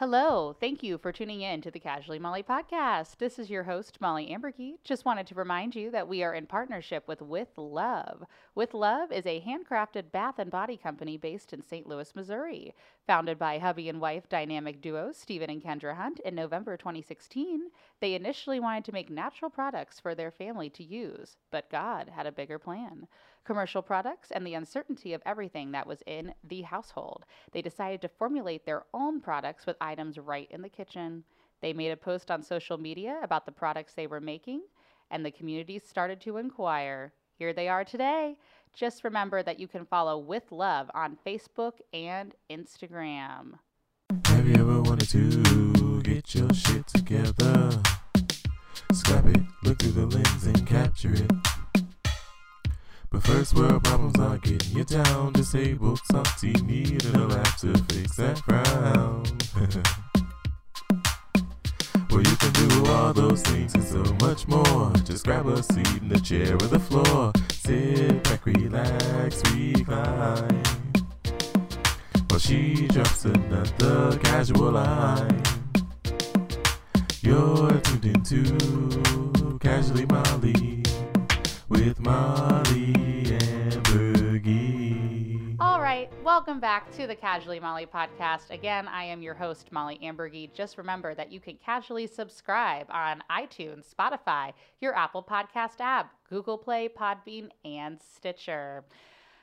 Hello, thank you for tuning in to the Casually Mollie podcast. This is your host, Mollie Amburgey. Just wanted to remind you that we are in partnership with With Love. With Love is a handcrafted bath and body company based in St. Louis, Missouri. Founded by hubby and wife dynamic duo Stephen and Kendra Hunt in November 2016, they initially wanted to make natural products for their family to use, but God had a bigger plan commercial products, and the uncertainty of everything that was in the household. They decided to formulate their own products with items right in the kitchen. They made a post on social media about the products they were making, and the community started to inquire. Here they are today. Just remember that you can follow With Love on Facebook and Instagram. Have you ever wanted to get your shit together? Scrap it, look through the lens and capture it. But first world problems are getting you down. Disabled, something need a laugh to fix that frown. well, you can do all those things and so much more. Just grab a seat in the chair or the floor. Sit back, relax, recline. While she drops another casual line. You're tuned into Casually Mollie with Mollie and. All right, welcome back to the Casually Mollie podcast. Again, I am your host, Mollie Amburgey. Just remember that you can casually subscribe on iTunes, Spotify, your Apple Podcast app, Google Play, Podbean, and Stitcher.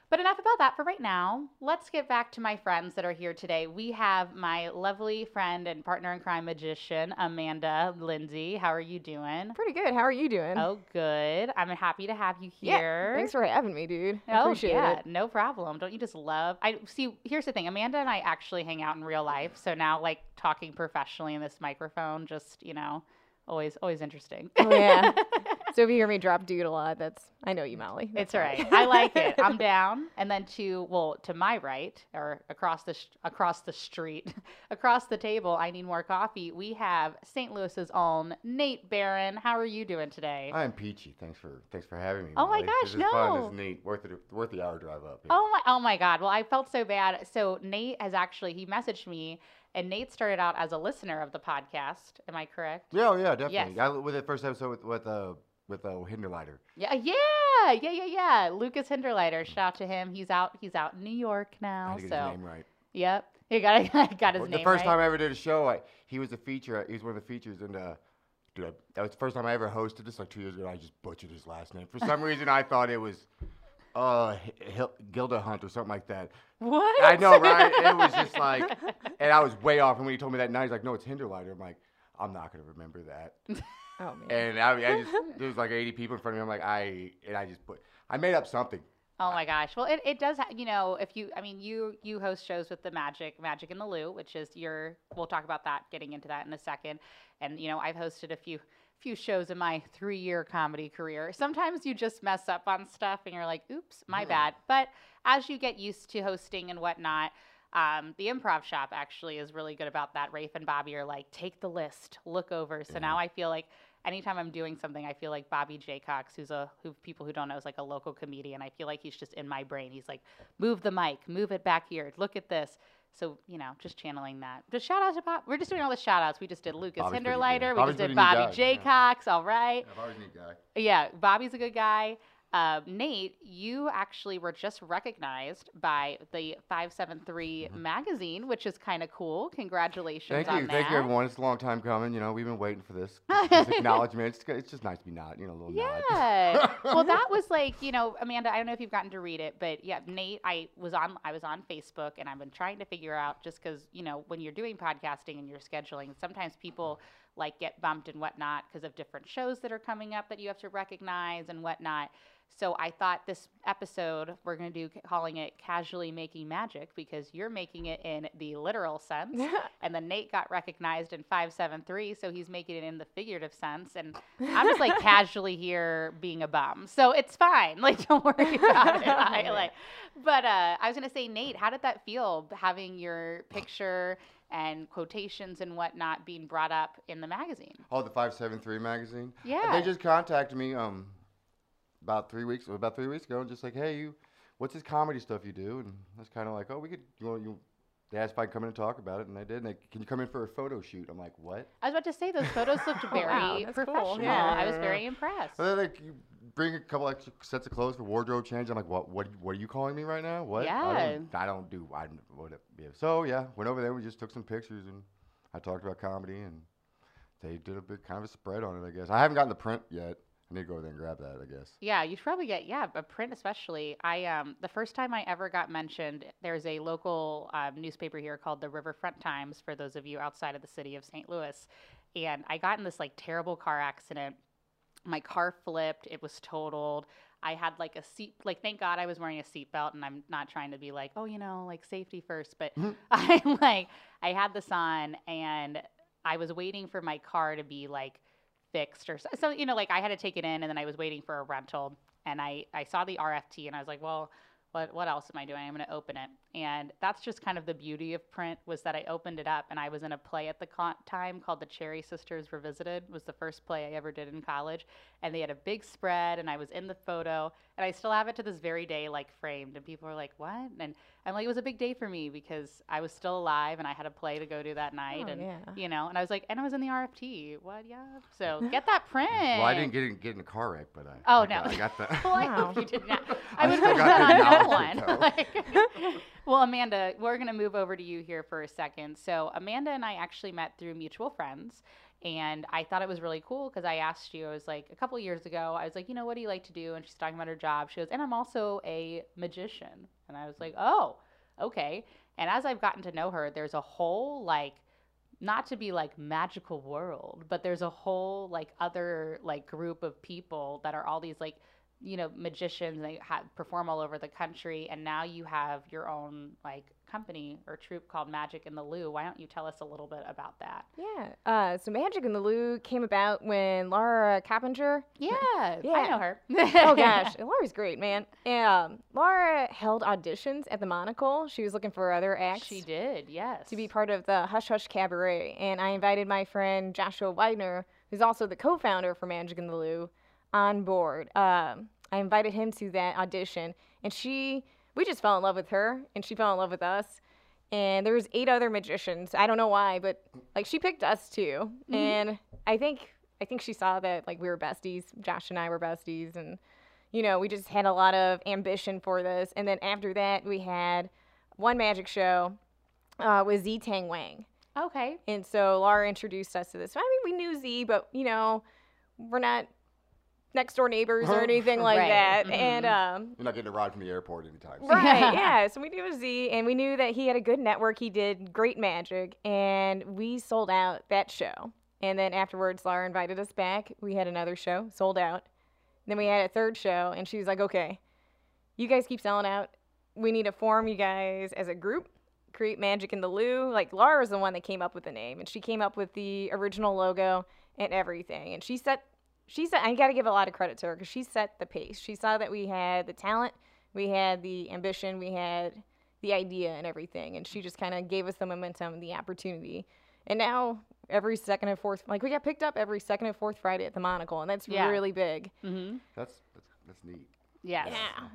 But enough about that for right now. Let's get back to my friends that are here today. We have my lovely friend and partner in crime magician, Amanda Lindsey. How are you doing? Pretty good. How are you doing? Oh, good. I'm happy to have you here. yeah. Thanks for having me, dude. I Oh, appreciate yeah, it. no problem. Don't you just love? I see. Here's the thing: Amanda and I actually hang out in real life, so now like talking professionally in this microphone, just you know, always always interesting. Oh, yeah. So if you hear me drop dude a lot, that's I know you, Mollie. It's That's all right. I like it. I'm down. And then to well, to my right or across the sh- across the street, across the table, I need more coffee. We have St. Louis's own Nate Barron. How are you doing today? I'm peachy. Thanks for thanks for having me. Oh my gosh, this is fun. no. This is neat. Worth it. Worth the hour drive up. here. Oh my oh my god. Well, I felt so bad. So Nate has actually he messaged me and Nate started out as a listener of the podcast. Am I correct? Yeah, oh, yeah, definitely. Yes. I, with the first episode with with uh with uh, Hinderleiter. Yeah, yeah, yeah, yeah, yeah. Lucas Hinderleiter, shout out to him. He's out. He's out in New York I now. get So, his name right. yep, he got got his Well, name the first right. time I ever did a show, I, he was a feature. He was one of the features, and uh, dude, I, that was the first time I ever hosted this, like two years ago. I just butchered his last name for some reason. I thought it was uh Hil- Gilda Hunt or something like that. what? I know, right? It was just like, and I was way off. And when he told me that night, he's like, "No, it's Hinderleiter." I'm like, I'm not gonna remember that. Oh man. And I, I just there was like 80 people in front of me. I'm like, I and I just put I made up something. Oh my gosh. Well, it, it does. Ha- you know, if you, I mean, you you host shows with the Magic Magic in the Lou, which is your. We'll talk about that. Getting into that in a second. And you know, I've hosted a few few shows in my three year comedy career. Sometimes you just mess up on stuff, and you're like, "Oops, my Yeah. bad." But as you get used to hosting and whatnot. Um, the improv shop actually is really good about that. Rafe and Bobby are like, take the list, look over. So Yeah. now I feel like anytime I'm doing something, I feel like Bobby J. Cox, who's a who people who don't know is like a local comedian. I feel like he's just in my brain. He's like, move the mic, move it back here, look at this. So you know, just channeling that. Just shout out to Bob. We're just doing all the shout outs. We just did Lucas Bobby's pretty good. Hinderleiter. We Bobby's just did Bobby guy, J. yeah. Cox. All right. I've always neat guy. Yeah, Bobby's a good guy. Uh, Nate, you actually were just recognized by the 573 magazine, which is kind of cool. Congratulations Mm-hmm. Thank you, that. thank you, everyone. It's a long time coming. You know, we've been waiting for this, this acknowledgement. It's, it's just nice to be not, you know, a little nod. Yeah. well, that was like, you know, Amanda, I don't know if you've gotten to read it, but yeah, Nate, I was on I was on Facebook and I've been trying to figure out just cuz, you know, when you're doing podcasting and you're scheduling, sometimes people like get bumped and whatnot because of different shows that are coming up that you have to recognize and whatnot. So I thought this episode we're going to do calling it casually making magic because you're making it in the literal sense and then Nate got recognized in 573 so he's making it in the figurative sense and I'm just like casually here being a bum. So it's fine. Like don't worry about it. I, like but uh I was going to say Nate, how did that feel having your picture and quotations and whatnot being brought up in the magazine? Oh, the 573 magazine? Yeah. They just contacted me um about three weeks about three weeks ago and just like, hey, you, what's this comedy stuff you do? And I was kind of like, oh, we could, you want, you, they asked if I'd come in and talk about it, and I did. And they, can you come in for a photo shoot? I'm like, what? I was about to say those photos looked oh, very wow, that's cool. professional. Yeah. I was very impressed. And then like you bring a couple extra sets of clothes for wardrobe change. I'm like, what? What? What are you calling me right now? What? I Yeah. don't, I don't do. I don't, what? Yeah. So yeah, went over there. We just took some pictures and I talked about comedy and they did a big kind of a spread on it. I guess I haven't gotten the print yet. I need to go over there and grab that. I guess. Yeah, you should probably get yeah a print especially. I um the first time I ever got mentioned, there's a local um, newspaper here called the Riverfront Times for those of you outside of the city of St. Louis, and I got in this like terrible car accident. My car flipped. It was totaled. I had like a seat. Like thank God I was wearing a seatbelt, and I'm not trying to be like oh you know like safety first, but Mhm. I like I had this on and I was waiting for my car to be like fixed or so, so you know like I had to take it in and then I was waiting for a rental and I I saw the RFT and I was like well what what else am I doing? I'm going to open it and that's just kind of the beauty of print was that I opened it up and I was in a play at the co- time called the Cherry Sisters Revisited it was the first play I ever did in college and they had a big spread and I was in the photo and I still have it to this very day like framed and people are like what and I'm like it was a big day for me because I was still alive and I had a play to go to that night Oh, and yeah. you know and I was like and I was in the RFT what yeah so get that print Well, I didn't get in, get in a car wreck, but I. Oh, I no. got, I got the. well, I hope you did not. I I would still hope got the not no one. Like- well, Amanda, we're going to move over to you here for a second. So, Amanda and I actually met through mutual friends. And I thought it was really cool because I asked you, I was like, a couple years ago, I was like, you know, what do you like to do? And she's talking about her job. She goes, and I'm also a magician. And I was like, oh, okay. And as I've gotten to know her, there's a whole like, not to be like magical world, but there's a whole like other like group of people that are all these like you know magicians they ha- perform all over the country and now you have your own like company or troupe called magic in the lou why don't you tell us a little bit about that Yeah. Uh, so Magic in the Lou came about when Laura Coppinger. yeah, i know her oh gosh, Laura's great, man. Um, Laura held auditions at the Monocle. She was looking for other acts. she did yes to be part of the Hush Hush Cabaret. And I invited my friend Joshua weidner who's also the co founder for Magic in the Lou, on board. Um, I invited him to that audition, and she, we just fell in love with her, and she fell in love with us. And there was eight other magicians. I don't know why, but like she picked us too. And I think I think she saw that like we were besties. Josh and I were besties, and you know we just had a lot of ambition for this. And then after that, we had one magic show uh, with Z Tang Wang. okay And so Laura introduced us to this. I mean, we knew Z, but you know, we're not next door neighbors or anything like Right. that. And um, You're not getting a ride from the airport anytime. soon. right, yeah. So we knew Z, and we knew that he had a good network. He did great magic, and we sold out that show. And then afterwards, Laura invited us back. We had another show, sold out. Then we had a third show, and she was like, "Okay, you guys keep selling out. We need to form you guys as a group, create Magic in the Lou Like Laura was the one that came up with the name, and she came up with the original logo and everything. And she set, she said, I got to give a lot of credit to her because she set the pace. She saw that we had the talent, we had the ambition, we had the idea and everything, and she just kind of gave us the momentum and the opportunity. And now every second and fourth, like we got picked up every second and fourth Friday at the Monocle, and that's Yeah. really big. mm-hmm. That's that's that's neat. yes Yeah.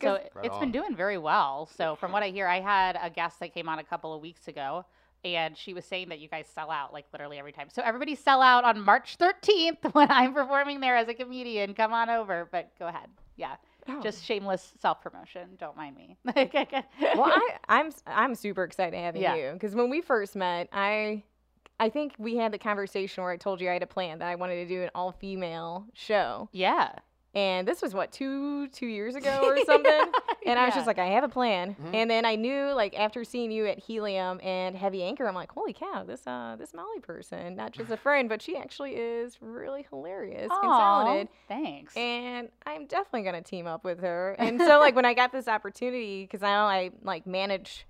so Right it's been doing very well so from what i hear i had a guest that came on a couple of weeks ago and she was saying that you guys sell out like literally every time. So everybody sell out on march 13th when i'm performing there as a comedian. Come on over but go ahead. Yeah. Oh. just shameless self promotion don't mind me. Well, I, I'm I'm super excited having Yeah. you because when we first met, I I think we had the conversation where I told you I had a plan that I wanted to do an all female show, yeah. And this was what two two years ago or something. And I was just like, I have a plan. Mhm. And then I knew, like, after seeing you at Helium and Heavy Anchor, I'm like, holy cow, this uh this Mollie person, not just a friend, but she actually is really hilarious and talented. thanks And I'm definitely gonna team up with her. And so, like, when I got this opportunity, because now I like manage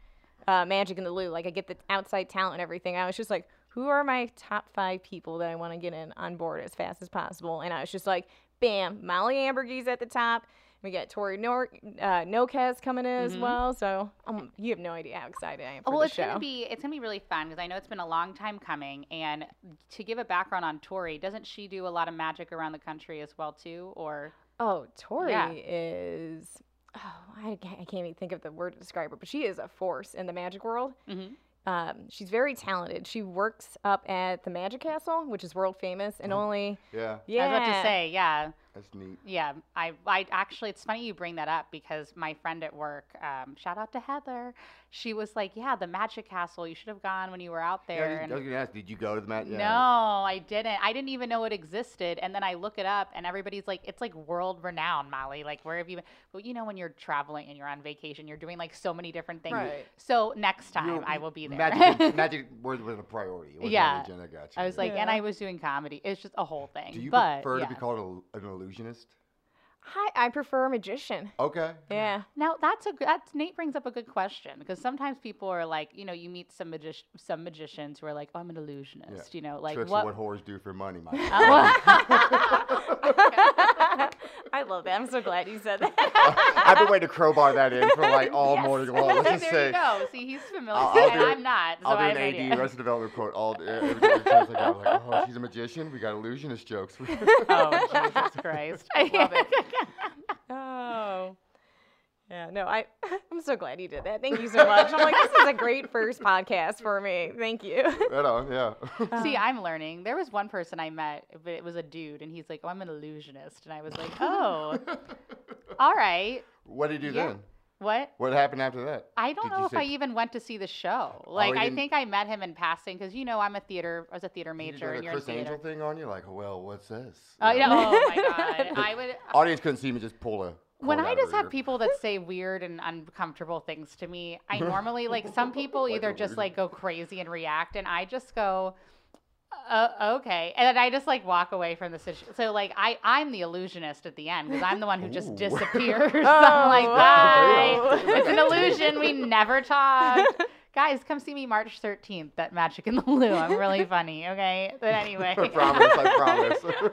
uh, Magic in the Lou, like I get the outside talent and everything. I was just like, who are my top five people that I want to get in on board as fast as possible? And I was just like, bam, Mollie Amburgey's at the top. We got Tori Nor- uh, Nokes coming in as Mhm. well. So um, you have no idea how excited I am for well, the it's show. gonna be it's gonna be really fun because I know it's been a long time coming. And to give a background on Tori, doesn't she do a lot of magic around the country as well too? Or Oh, Tori Yeah. is oh, I, ca- I can't even think of the word to describe her, but she is a force in the magic world. Mhm. Um, she's very talented. She works up at the Magic Castle, which is world famous, and only Yeah, yeah. I was about to say, yeah, that's neat. yeah. I, I actually, it's funny you bring that up because my friend at work, um, shout out to Heather, she was like, yeah, the Magic Castle. You should have gone when you were out Yeah, there. I was- I was gonna ask, did you go to the Magic? Yeah. No, I didn't. I didn't even know it existed. And then I look it up, and everybody's like, it's like world renowned, Mollie. Like, where have you been? Well, you know, when you're traveling and you're on vacation, you're doing like so many different things. Right. So next time You- I will be there. Magic, magic word was a priority. Yeah. agenda, gotcha. I was like, and I was doing comedy. It's just a whole thing. do you but, prefer yeah. to be called a, an illusionist? I, I prefer a magician. Okay. Yeah. Now that's a good- that's Nate brings up a good question because sometimes people are like, you know, you meet some magic some magicians who are like, oh, I'm an illusionist, you know, like Tricks what? are what whores do for money, my I love that. I'm so glad you said that. I've been waiting to crowbar that in for like all Yes. morning long. Let's just there say. you go. See, he's familiar, I'll- I'll and do- I'm not. So I'll do an AD, idea. Arrested Development quote. All every, every chance I was like, oh, she's a magician. We got illusionist jokes. oh Jesus Christ! I love it. Oh. Yeah, no, I I'm so glad you did that. Thank you so much. I'm like, this is a great first podcast for me. Thank you. right on, yeah. See, um, I'm learning. There was one person I met, but it was a dude, and he's like, "Oh, I'm an illusionist," and I was like, "Oh, all right." what did you do Yeah. then? What? What happened after that? I don't Did know you if I even went to see the show. Oh, like, he I think I met him in passing because you know I'm a theater. I was a theater Did you major, and a you're in Criss theater. Angel thing on you? Like, well, what's this? Oh You yeah. Oh my god. I would. Audience couldn't see me just pull a. when I just have people that say weird and uncomfortable things to me, I normally like some people Like either just weird- like go crazy and react, and I just go, uh, okay, and then I just like walk away from the situation. So like I I'm the illusionist at the end because I'm the one who just Ooh. disappears. I'm like, Oh, bye. It's an illusion. We never talked. Guys, come see me March 13th at Magic in the Lou. I'm really funny, okay? But anyway. I promise. I promise.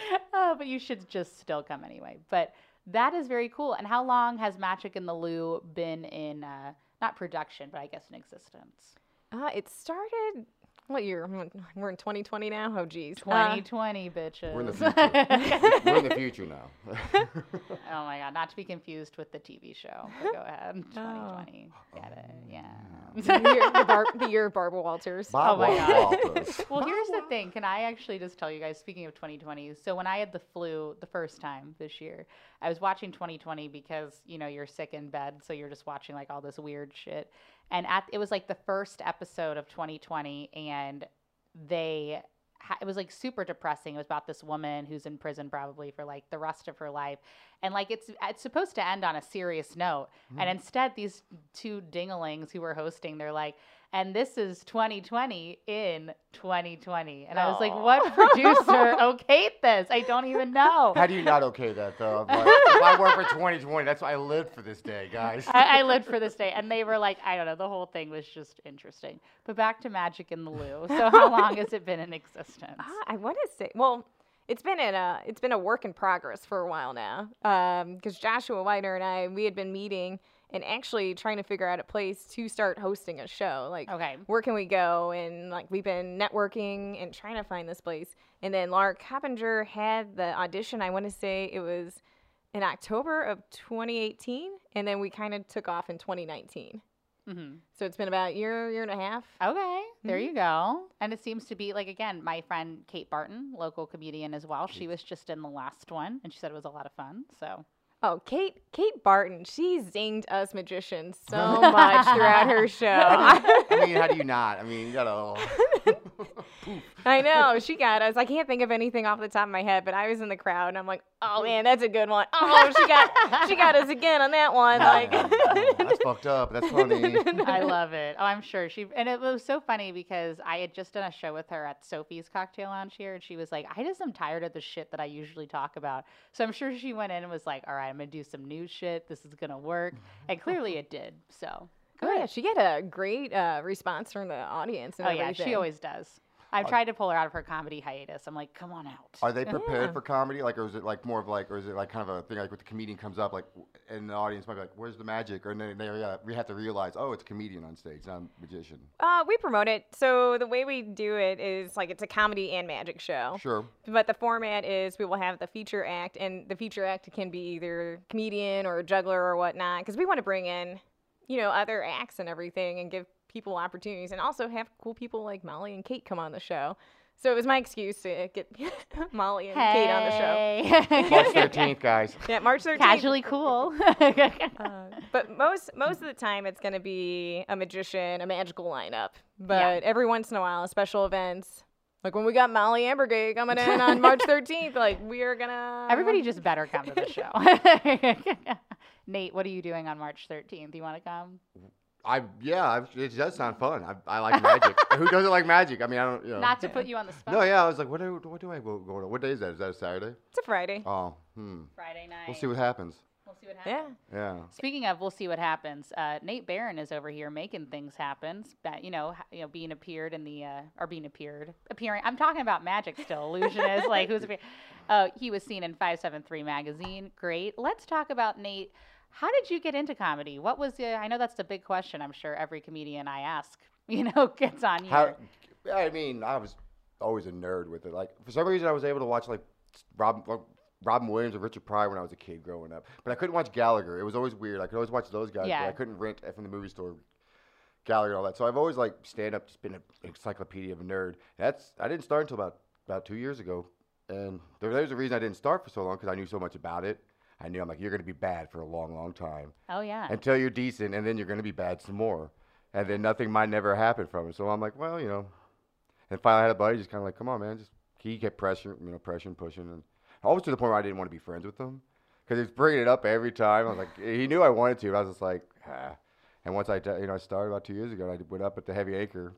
oh, but you should just still come anyway. But that is very cool. And how long has Magic in the Lou been in, uh, not production, but I guess in existence? Uh, it started what year? We're in 2020 now. Oh geez. Uh, 2020, bitches. We're in the future. We're in the future now. oh my God, not to be confused with the TV show. But go ahead. 2020. Get it? Yeah. the, year, the, Bar- the year of Barbara Walters. Bob my God. Walters. Well, here's the thing. Can I actually just tell you guys, speaking of 2020, so when I had the flu the first time this year, I was watching 2020 because, you know, you're sick in bed. So you're just watching like all this weird shit. And at, it was like the first episode of 2020. And they, it was like super depressing. It was about this woman who's in prison probably for like the rest of her life. And like it's, it's supposed to end on a serious note. And mm-hmm. instead, these two dinglings who were hosting, they're like, and this is 2020 in 2020. And I was like, what producer okayed this? I don't even know. How do you not okay that though? I'm like, if I work for 2020, that's why I lived for this day, guys. I, I lived for this day. And they were like, I don't know, the whole thing was just interesting. But back to Magic in the Lou. So, how long has it been in existence? Ah, I want to say, well, it's been in a it's been a work in progress for a while now. Because Joshua Weiner and I, we had been meeting and actually trying to figure out a place to start hosting a show. Like, Okay. where can we go? And like we've been networking and trying to find this place. And then Laura Coppinger had the audition. I want to say it was in October of 2018, and then we kind of took off in 2019. hmm So it's been about a year, year and a half. Okay, there you go. And it seems to be like again, my friend Kate Barton, local comedian as well. She was just in the last one, and she said it was a lot of fun. So Oh, Kate Kate Barton, she zinged us magicians so much throughout her show. I mean, how do you not? I mean, you gotta. I know she got us. I can't think of anything off the top of my head, but I was in the crowd and I'm like, oh man, that's a good one. Oh, she got she got us again on that one. Like, Oh, that's fucked up. That's funny. I love it. Oh, I'm sure she. And it was so funny because I had just done a show with her at Sophie's Cocktail Lounge here, and she was like, "I just am tired of the shit that I usually talk about." So I'm sure she went in and was like, "All right, I'm gonna do some new shit. This is gonna work," and clearly it did. So oh yeah, she got a great uh, response from the audience and Oh yeah, she always does. I've tried to pull her out of her comedy hiatus. I'm like, come on out. Are they prepared Yeah. for comedy? Like, or is it like more of like, or is it like kind of a thing like with the comedian comes up, like, and the audience might be like, "Where's the magic?" Or then they uh, we have to realize, oh, it's a comedian on stage, not a magician. Uh, we promote it. So the way we do it is like it's a comedy and magic show. Sure. But the format is we will have the feature act, and the feature act can be either comedian or a juggler or whatnot, because we want to bring in, you know, other acts and everything, and give people opportunities, and also have cool people like Mollie and Kate come on the show. So it was my excuse to get Mollie and Kate on the show. March 13th, guys. Yeah, March 13th. Casually cool. Uh, but most most of the time, it's going to be a magician, a magical lineup. But every once in a while, a special events. Like when we got Mollie Amburgey coming in on March 13th, like we are gonna. Everybody just better come to the show. Nate, what are you doing on March 13th? You want to come? I yeah, I, it does sound fun. I, I like magic. Who doesn't like magic? I mean, I don't. You know. Not to put you on the spot. No, yeah, I was like, what do what do I go go to? What day is that? Is that a Saturday? It's a Friday. Oh, hmm. Friday night. We'll see what happens. We'll see what happens. Yeah. Yeah. Speaking of, we'll see what happens. Uh, Nate Barron is over here making things happen. That you know, you know, being appeared in the uh, or being appeared, appearing. I'm talking about magic still. Illusionist, like who's appeared. Uh, he was seen in 573 magazine. Great. Let's talk about Nate. How did you get into comedy? What was the? I know that's the big question. I'm sure every comedian I ask, you know, gets on here. How? I mean, I was always a nerd with it. Like for some reason, I was able to watch like Rob, like, Robin Williams or Richard Pryor when I was a kid growing up, but I couldn't watch Gallagher. It was always weird. I could always watch those guys, Yeah. but I couldn't rent from the movie store Gallagher and all that. So I've always like stand up, just been an encyclopedia of a nerd. That's I didn't start until about about two years ago, and there, there's a reason I didn't start for so long because I knew so much about it. I knew I'm like you're gonna be bad for a long, long time oh yeah. until you're decent, and then you're gonna be bad some more, and then nothing might never happen from it. So I'm like, well, you know. And finally, I had a buddy just kind of like, come on, man, just he kept pressure, you know, pressuring, pushing, and almost to the point where I didn't want to be friends with him because he was bringing it up every time. I was like, he knew I wanted to, but I was just like, ah. And once I, you know, I started about two years ago, and I went up at the Heavy Anchor,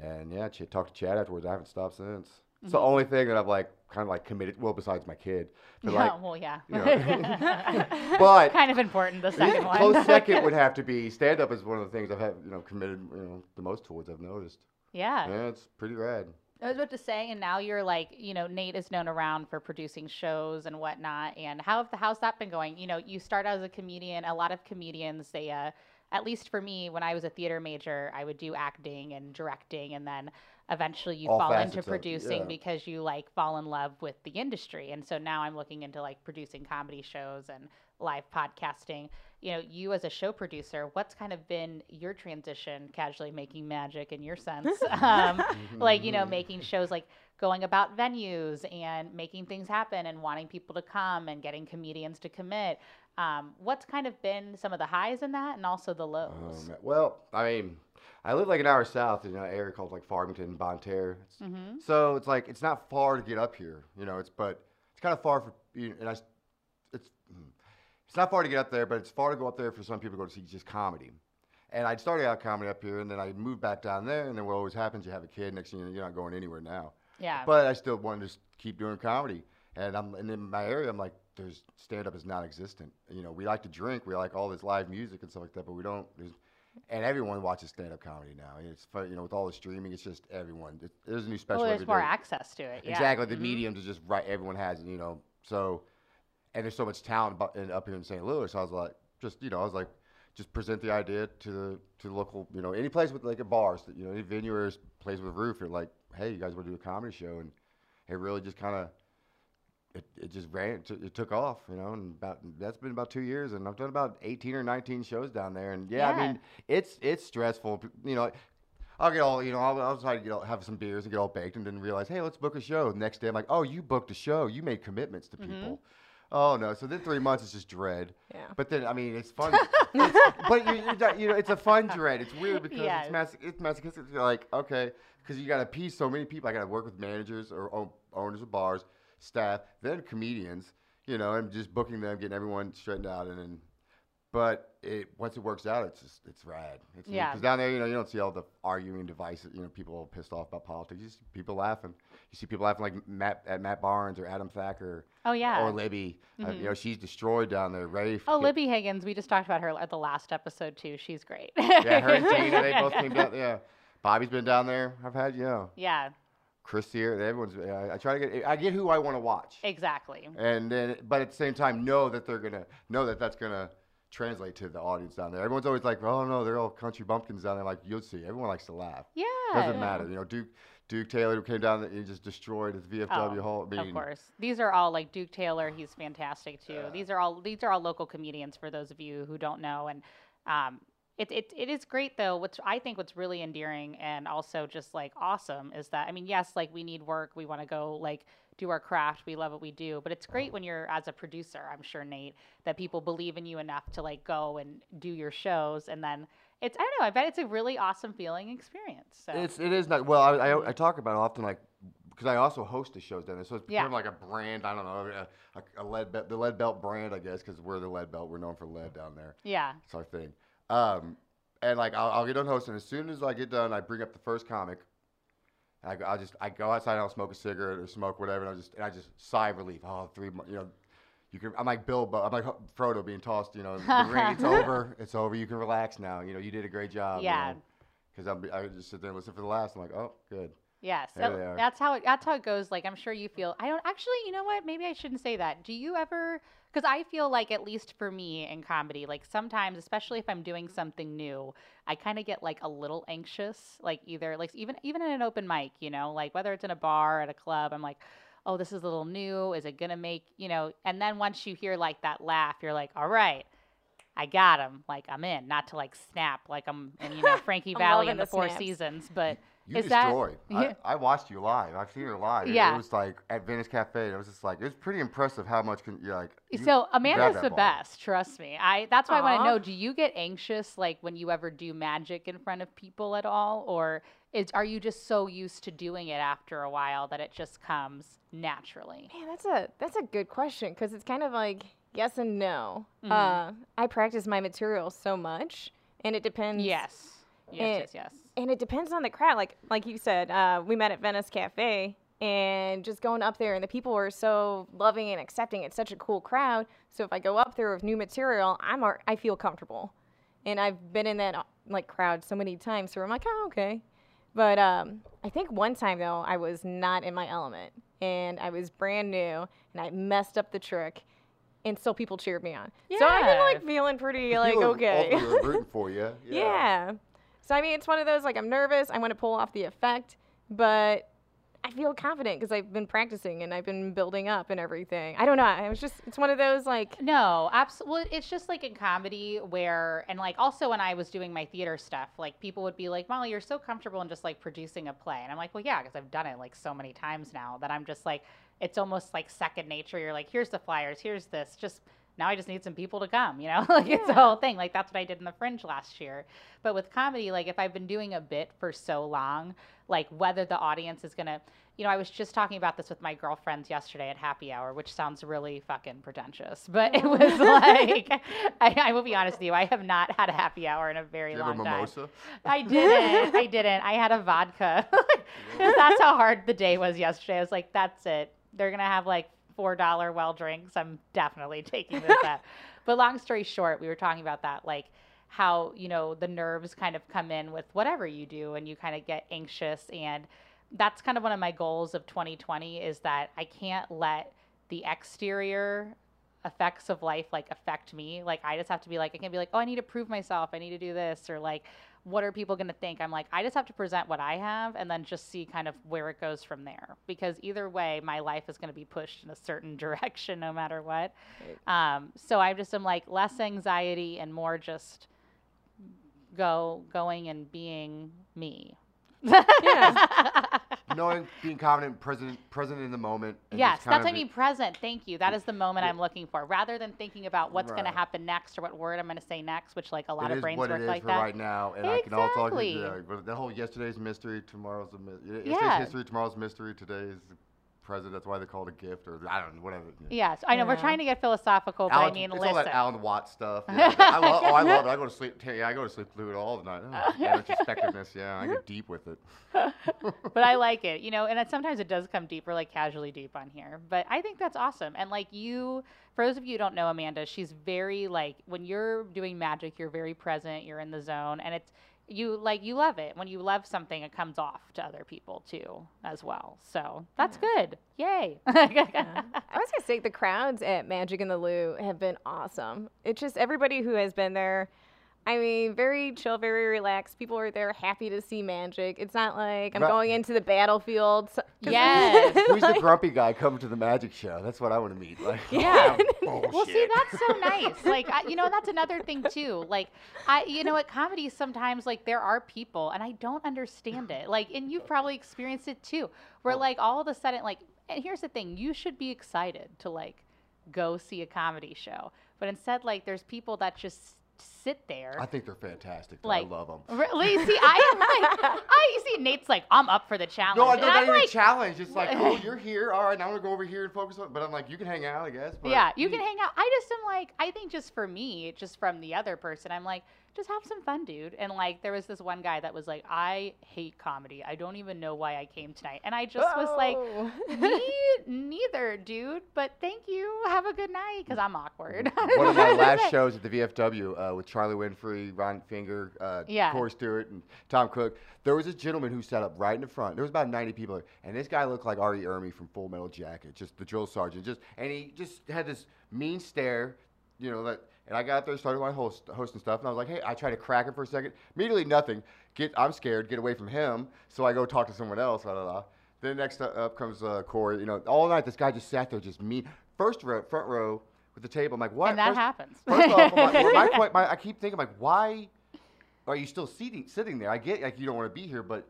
and yeah, ch- talked to Chad afterwards. I haven't stopped since. It's the only thing that I've like kind of like committed. Well, besides my kid, but yeah, like, well, yeah. you know, but kind of important. The second one. Close second would have to be stand up is one of the things I've had, you know, committed, you know, the most towards. I've noticed. yeah. Yeah, it's pretty rad. I was about to say, and now you're like, you know, Nate is known around for producing shows and whatnot. And how have the, how's that been going? You know, you start out as a comedian. A lot of comedians, they, uh, at least for me, when I was a theater major, I would do acting and directing, and then eventually you All fall into of producing yeah. because you like fall in love with the industry. And so now I'm looking into like producing comedy shows and live podcasting. You know, you as a show producer, what's kind of been your transition, casually making magic in your sense? um, like you know making shows like going about venues and making things happen and wanting people to come and getting comedians to commit um, what's kind of been some of the highs in that and also the lows Oh. Well, I mean, I live like an hour south in an area called like Farmington, Bonne Terre. It's, mm-hmm. So it's like it's not far to get up here, you know. It's but it's kind of far for you. And I, it's mm, it's not far to get up there, but it's far to go up there for some people to go to see just comedy. And I started out comedy up here, and then I moved back down there. And then what always happens, you have a kid. Next thing you know, you're not going anywhere now. yeah But I still wanted to keep doing comedy. And I'm and in my area, I'm like, there's stand up is non-existent. You know, we like to drink, we like all this live music and stuff like that, but we don't. There's, and everyone watches stand up comedy now. It's fun, you know, with all the streaming, it's just everyone. It, there's a new special. well there's more day. access to it yeah. Exactly, the Mhm. mediums is just right. Everyone has, you know. So, and there's so much talent up here in St. Louis. I was like, just you know, I was like, just present the idea to the to the local, you know, any place with like a bars, that you know, any venue or place with a roof. You're like, hey, you guys want to do a comedy show? And it really just kind of. It, it just ran. It, took- it took off, you know, and about that's been about two years, and I've done about eighteen or nineteen shows down there, and yeah, I mean, it's it's stressful, you know. I'll get all, you know, I'll, I'll try to get all, have some beers and get all baked and then realize, hey, let's book a show. The Next day, I'm like, oh, you booked a show. You made commitments to Mm-hmm. people. Oh, no. So then three months is just dread. Yeah. But then, I mean, it's fun. it's, but you, you, know, it's a fun dread. It's weird because Yes. it's, mas- it's masochistic. You're like, okay, because you got to appease so many people. I got to work with managers or o- owners of bars, staff, then comedians, you know, and just booking them, getting everyone straightened out. And then, but it once it works out, it's just, it's rad. It's Yeah. Because down there, you know, you don't see all the arguing devices, you know, people all pissed off about politics. You see people laughing. You see people laughing like Matt, at Matt Barnes or Adam Thacker oh yeah or Libby. Uh, you know, she's destroyed down there. Rafe. oh libby higgins we just talked about her at the last episode too she's great Yeah, her and Tina, they both came down. Yeah, Bobby's been down there. I've had you know Yeah, Chris here. Everyone's. I, I try to get. I get who I want to watch. exactly. and then but at the same time know that they're gonna know that that's gonna translate to the audience down there. Everyone's always like, oh no, they're all country bumpkins down there. Like you'll see, everyone likes to laugh. Yeah. Doesn't matter, you know. Duke Duke Taylor who came down and just destroyed his VFW Oh, Hall. I mean, of course. These are all like Duke Taylor. He's fantastic too. These are all these are all local comedians for those of you who don't know. And um, it, it it is great though. What's I think what's really endearing and also just like awesome is that I mean yes, like we need work. We want to go like do our craft. We love what we do. But it's great when you're as a producer. I'm sure Nate that people believe in you enough to like go and do your shows and then. It's I don't know. I bet it's a really awesome feeling experience. So It's it is not well. I, I, I talk about it often like because I also host the shows down there, so it's Yeah. kind of like a brand. I don't know a, a, a lead belt, the lead belt brand, I guess, because we're the lead belt. We're known for lead down there. yeah, It's our thing. Um, and like I'll, I'll get done hosting. As soon as I get done, I bring up the first comic. And I, go- I'll just I go outside and I'll smoke a cigarette or smoke whatever, and I just and I just sigh of relief. Oh, three, you know, you can. I'm like Bilbo. I'm like Frodo being tossed. You know, the ring. It's over. It's over. You can relax now. You know, you did a great job. Yeah. Because I'm I just sit there and listen for the last. I'm like, oh, good. Yes, There that- they are. that's how it, that's how it goes. Like I'm sure you feel. I don't actually. You know what? Maybe I shouldn't say that. Do you ever? Because I feel like at least for me in comedy, like sometimes, especially if I'm doing something new, I kind of get like a little anxious. Like either like even even in an open mic, you know, like whether it's in a bar at a club, I'm like. Oh, this is a little new. Is it gonna make you know? And then once you hear like that laugh, you're like, "All right, I got him. Like I'm in." Not to like snap, like I'm in you know Frankie I'm Valli in the, the Four snaps. Seasons. But You is that destroyed. Yeah. I, I watched you live. I've seen you live. It- Yeah. It was like at Venice Cafe. And it was just like it was pretty impressive how much can you like. you So Amanda's the ball. best, trust me. I that's why I want to know, do you get anxious like when you ever do magic in front of people at all or is are you just so used to doing it after a while that it just comes naturally? Man, that's a that's a good question because it's kind of like yes and no. Mhm. Uh, I practice my material so much, and it depends. Yes. Yes, Eh, yes, yes. And it depends on the crowd. Like like you said, uh, we met at Venice Cafe, and just going up there, and the people were so loving and accepting. It's such a cool crowd. So if I go up there with new material, I'm I feel comfortable, and I've been in that uh, like crowd so many times, so I'm like, oh okay. But um, I think one time though, I was not in my element, and I was brand new, and I messed up the trick. And still, people cheered me on. Yeah. So I've been like feeling pretty like okay. rooting for you. Yeah. So I mean, it's one of those like I'm nervous. I want to pull off the effect, but I feel confident because I've been practicing and I've been building up and everything. I don't know. I was just it's one of those like No, absolutely. It's just like in comedy where, and like also when I was doing my theater stuff, like people would be like, Mollie, you're so comfortable in just like producing a play. And I'm like, well, yeah, because I've done it like so many times now that I'm just like, it's almost like second nature. You're like, here's the flyers, here's this. Just now I just need some people to come, you know? like it's the whole thing. Like that's what I did in the fringe last year. But with comedy, like if I've been doing a bit for so long, like whether the audience is gonna you know, I was just talking about this with my girlfriends yesterday at happy hour, which sounds really fucking pretentious, but it was like, I, I will be honest with you, I have not had a happy hour in a very Did you have a long time. I didn't. I didn't. I had a vodka. that's how hard the day was yesterday. I was like, that's it. They're gonna have like four dollar well drinks. I'm definitely taking this up. But long story short, we were talking about that, like how you know the nerves kind of come in with whatever you do, and you kind of get anxious. And that's kind of one of my goals of 2020 is that I can't let the exterior effects of life like affect me. Like I just have to be like I can be like, "Oh, I need to prove myself. I need to do this." Or like, "What are people going to think?" I'm like, I just have to present what I have and then just see kind of where it goes from there. Because either way, my life is going to be pushed in a certain direction no matter what. Um, so I just am like less anxiety and more just go going and being me. Knowing, being confident, present, present in the moment. Yes, that's what I mean. Present. Thank you. That is the moment I'm looking for, rather than thinking about what's going to happen next or what word I'm going to say next, which like a lot It of brains work it is like for that. right now, and I can also Exactly. yeah, but the whole yesterday's mystery, tomorrow's a mystery. Yeah. Yesterday's history, tomorrow's mystery. Today is the present. That's why they call it a gift, or I don't know, whatever. Yes, I know we're trying to get philosophical, but Alan, I mean, it's listen. all that Alan Watts stuff. Yeah, I love. Oh, I love it. I go to sleep. Yeah, I go to sleep fluid all the night. Oh, yeah, retrospectiveness. Yeah, I get deep with it. but I like it, you know, and it, sometimes it does come deeper, like casually deep on here. But I think that's awesome. And like you, for those of you who don't know Amanda, she's very like when you're doing magic, you're very present, you're in the zone, and it's you like you love it. When you love something, it comes off to other people too as well. So that's good. Yay. Yeah. I was gonna say the crowds at Magic in the Lou have been awesome. It's just everybody who has been there. I mean, very chill, very relaxed. People are there happy to see magic. It's not like I'm Right. going into the battlefield. so- Yes. Who's the grumpy guy coming to the magic show? That's what I want to meet. Like, Yeah. bullshit. Well, see, that's so nice. Like, I, you know, that's another thing too. Like, I, you know, at comedy sometimes like there are people, and I don't understand it. Like, and you've probably experienced it too, where Oh. like all of a sudden, like, and here's the thing: you should be excited to like go see a comedy show, but instead, like, there's people that just sit there. I think they're fantastic. Like, I love them. Really? See, I am like, I see Nate's like, I'm up for the challenge. No, I don't any like, challenge. It's like, oh, you're here. All right, now I'm gonna go over here and focus on. But I'm like, you can hang out, I guess. But yeah, you can hang out. I just am like, I think just for me, just from the other person, I'm like, just have some fun, dude. And like, there was this one guy that was like, I hate comedy. I don't even know why I came tonight. And I just was like, Oh. me neither, dude. But thank you. Have a good night, because I'm awkward. One of my last shows at the VFW uh, with Charlie Winfrey, Ron Finger, uh, Yeah. Corey Stewart, and Tom Cook. There was a gentleman who sat up right in the front. There was about 90 people, there, and this guy looked like Ari Ermey from Full Metal Jacket, just the drill sergeant. Just and he just had this mean stare, you know that. And I got there, started my host hosting stuff, and I was like, "Hey," I tried to crack it for a second. Immediately, nothing. Get, I'm scared. Get away from him. So I go talk to someone else. Blah, blah, blah. Then next up- comes uh, Corey. You know, all night this guy just sat there, just mean. First row, front row with the table. I'm like, what? and that First- happens. First off, my, my, my, I keep thinking like, why are you still sitting sitting there? I get like you don't want to be here, but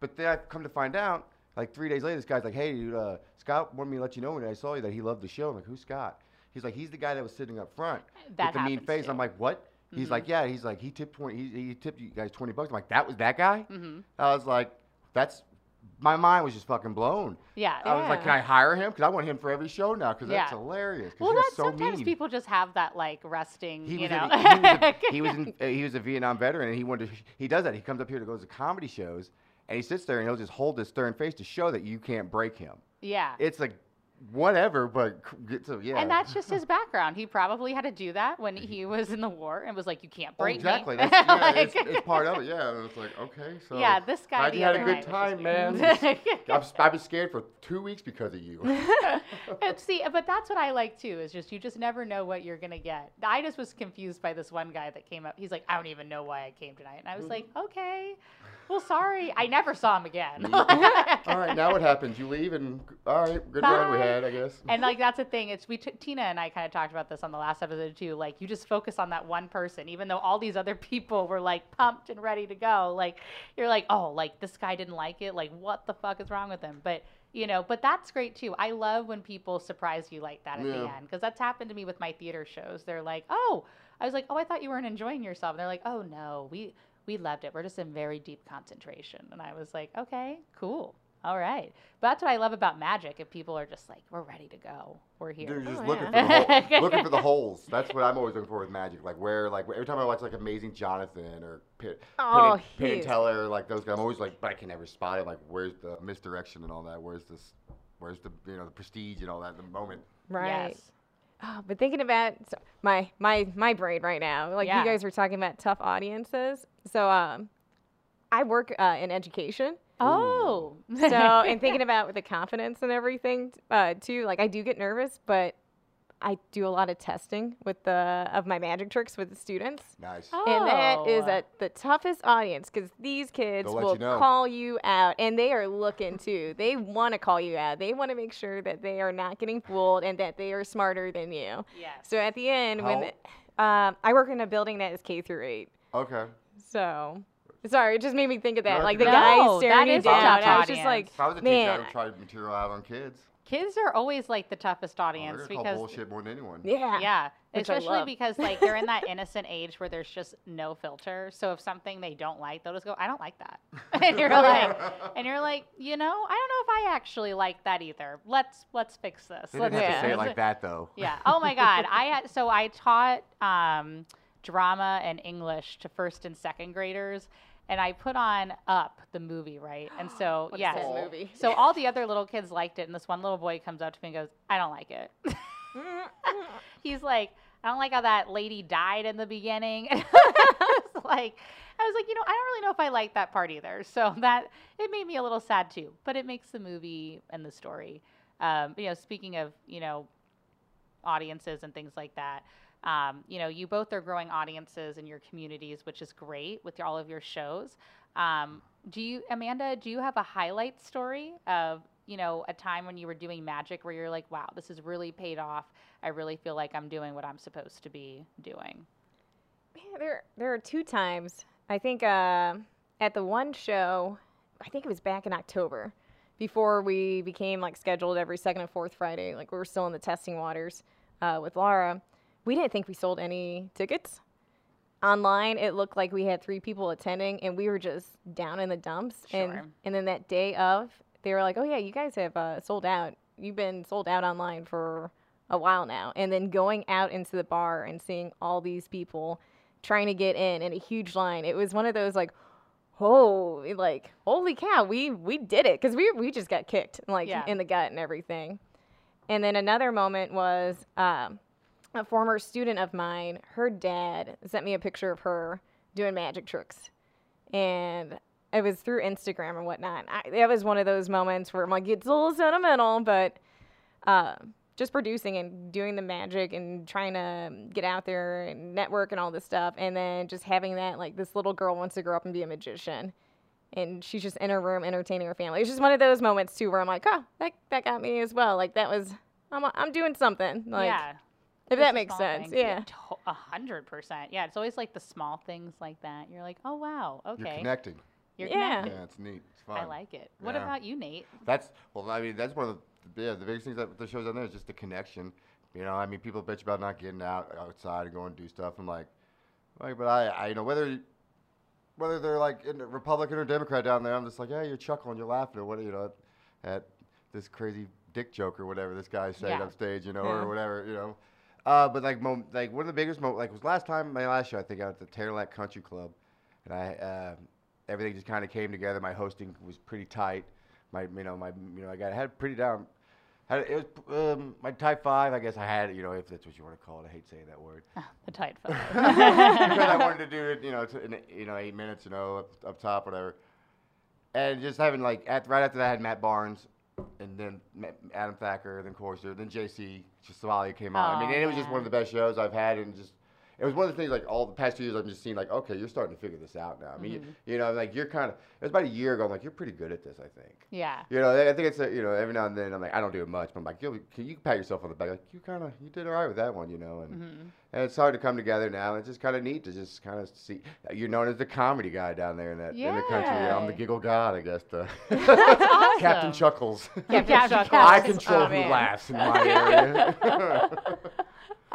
but then I've come to find out like three days later, this guy's like, hey, dude, uh, Scott wanted me to let you know when I saw you that he loved the show. I'm like, who's Scott? He's like, he's the guy that was sitting up front That with the mean face. too. I'm like, what? He's Mhm. like, yeah. He's like, he tipped twenty. He, he tipped you guys twenty bucks. I'm like, that was that guy. hmm I was like, that's. My mind was just fucking blown. Yeah. I was like, can I hire him? Because I want him for every show now. Because that's Yeah. hilarious. 'cause Well, that's so sometimes mean. people just have that like resting, He you know. a, he, was a, he was in, uh, he was a Vietnam veteran, and he wanted. To, he does that. He comes up here to go to comedy shows, and he sits there and he'll just hold this stern face to show that you can't break him. yeah. It's like whatever, but so yeah. And that's just his background. He probably had to do that when he was in the war and was like, "You can't Oh, break exactly. me." That's, yeah, Like- it's, it's part of it. Yeah, and it's like okay, so yeah, this guy. you had a good time, man. I've, been scared for two weeks because of you. and see, but that's what I like too. Is just you just never know what you're gonna get. I just was confused by this one guy that came up. He's like, "I don't even know why I came tonight," and I was mm-hmm. like, "Okay, well, sorry, I never saw him again." all right, now what happens? You leave, and all right, good run we had, I guess. And like that's the thing. It's we t- Tina and I kind of talked about this on the last episode too. Like you just focus on that one person, even though all these other people were like pumped and ready to go. Like you're like, oh, like this guy didn't like it. Like what the fuck is wrong with him? But you know, but that's great too. I love when people surprise you like that at the end because that's happened to me with my theater shows. They're like, oh, I was like, oh, I thought you weren't enjoying yourself. And they're like, oh no, we we loved it. We're just in very deep concentration. And I was like, okay, cool. All right. But that's what I love about magic. If people are just like, we're ready to go. We're here. They're just Oh, looking, yeah. for the hole, looking for the holes. That's what I'm always looking for with magic. Like where, like every time I watch like Amazing Jonathan or Penn, Oh, Penn, Penn and Teller, like those guys, I'm always like, but I can never spot it. Like where's the misdirection and all that? Where's this? Where's the you know the prestige and all that? The moment. Right. Yes. Oh, but thinking about so my my my brain right now, like Yeah. you guys were talking about tough audiences. So um, I work uh, in education. Oh. So and thinking about the confidence and everything uh, too, like I do get nervous, but I do a lot of testing with the of my magic tricks with the students. Nice. Oh. And that is Oh. at the toughest audience because these kids They'll will you know. call you out and they are looking too. They want to call you out. They want to make sure that they are not getting fooled and that they are smarter than you. Yes. So at the end, when How- um, I work in a building that is K through eight, Okay. so sorry, it just made me think of that. No, Like the no, guy staring you down. tough I was just like, If I was a teacher, I man, would try material out on kids. Kids are always like the toughest Oh, audience they're because call bullshit more than anyone. yeah, yeah, Which I especially love. because like they're in that innocent age where there's just no filter. So if something they don't like, they'll just go, "I don't like that," and you're like, and you're like, you know, I don't know if I actually like that either. Let's let's fix this. They Let's didn't have to say it like that though. Yeah. Oh my God. I had so I taught um, drama and English to first and second graders, and I put on Up the movie, right? And so What sad movie. So all the other little kids liked it, and this one little boy comes up to me and goes, "I don't like it." He's like, I don't like how that lady died in the beginning. Like I was like, you know, I don't really know if I like that part either. So that it made me a little sad too. But it makes the movie and the story. Um, you know, speaking of you know audiences and things like that. Um, you know, you both are growing audiences in your communities, which is great with all of your shows. Um, do you, Amanda? Do you have a highlight story of you know a time when you were doing magic where you're like, wow, this has really paid off. I really feel like I'm doing what I'm supposed to be doing. Yeah, there there are two times. I think uh, at the one show, I think it was back in October, before we became like scheduled every second and fourth Friday. Like we were still in the testing waters uh, with Laura. We didn't think we sold any tickets. Online, it looked like we had three people attending, and we were just down in the dumps. Sure. And and then that day of, they were like, "Oh yeah, you guys have uh, sold out. You've been sold out online for a while now." And then going out into the bar and seeing all these people trying to get in in a huge line. It was one of those like, oh, like holy cow, we we did it because we we just got kicked like Yeah. in the gut and everything. And then another moment was um, a former student of mine. Her dad sent me a picture of her doing magic tricks, and it was through Instagram and whatnot. That was one of those moments where I'm like, it's a little sentimental, but uh, just producing and doing the magic and trying to get out there and network and all this stuff, and then just having that like this little girl wants to grow up and be a magician, and she's just in her room entertaining her family. It's just one of those moments too where I'm like, oh, that that got me as well. Like that was I'm I'm doing something. Like yeah. If that makes sense. things. Yeah. A hundred percent. Yeah, it's always like the small things like that. You're like, oh wow, okay. You're connecting. You're Yeah. connected. Yeah, it's neat. It's fun. I like it. What Yeah. about you, Nate? That's well. I mean, that's one of the yeah the biggest things that the shows on there is just the connection. You know, I mean, people bitch about not getting out outside and going to do stuff. I'm like, like, but I, I you know whether whether they're like in Republican or Democrat down there, I'm just like, yeah, you're chuckling, you're laughing, or what you know, at this crazy dick joke or whatever this guy's saying Yeah. up stage, you know, Yeah. or whatever, you know. Uh, but like, mom- like one of the biggest moments, like was last time my last show, I think out at the Terre du Lac Country Club, and I uh, everything just kind of came together. My hosting was pretty tight. My you know my you know I got had pretty down. Had it was um, my tight five. I guess I had you know if that's what you want to call it. I hate saying that word. The tight five. because I wanted to do it, you know, to, in, you know, eight minutes, you know, up, up top, whatever. And just having like at, right after that, I had Matt Barnes, and then Adam Thacker, then Corser, then JC Chiswali came out. I mean, Oh, and it was just one of the best shows I've had, and just it was one of the things like all the past two years I've just seen like, okay, you're starting to figure this out now. I mean, Mm-hmm. you, you know, like you're kind of. It was about a year ago. I'm like, you're pretty good at this, I think. yeah. You know, I think it's a, you know every now and then I'm like I don't do it much, but I'm like you can you pat yourself on the back like you kind of you did all right with that one, you know, and Mm-hmm. and it's hard to come together now. It's just kind of neat to just kind of see you're known as the comedy guy down there in that in the country. I'm the giggle god, I guess. The awesome. Captain Chuckles. Captain Captain Chuckles. I control Oh, who laughs in my area.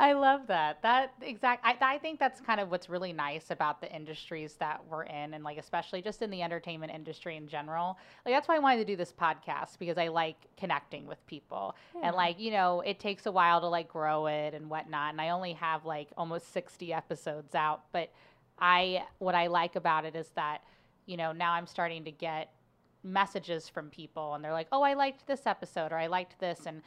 I love that. That exact. I, I think that's kind of what's really nice about the industries that we're in, and like especially just in the entertainment industry in general. Like that's why I wanted to do this podcast because I like connecting with people, and like you know, it takes a while to like grow it and whatnot. And I only have like almost sixty episodes out, but I what I like about it is that you know now I'm starting to get messages from people and they're like, "Oh, I liked this episode or I liked this." And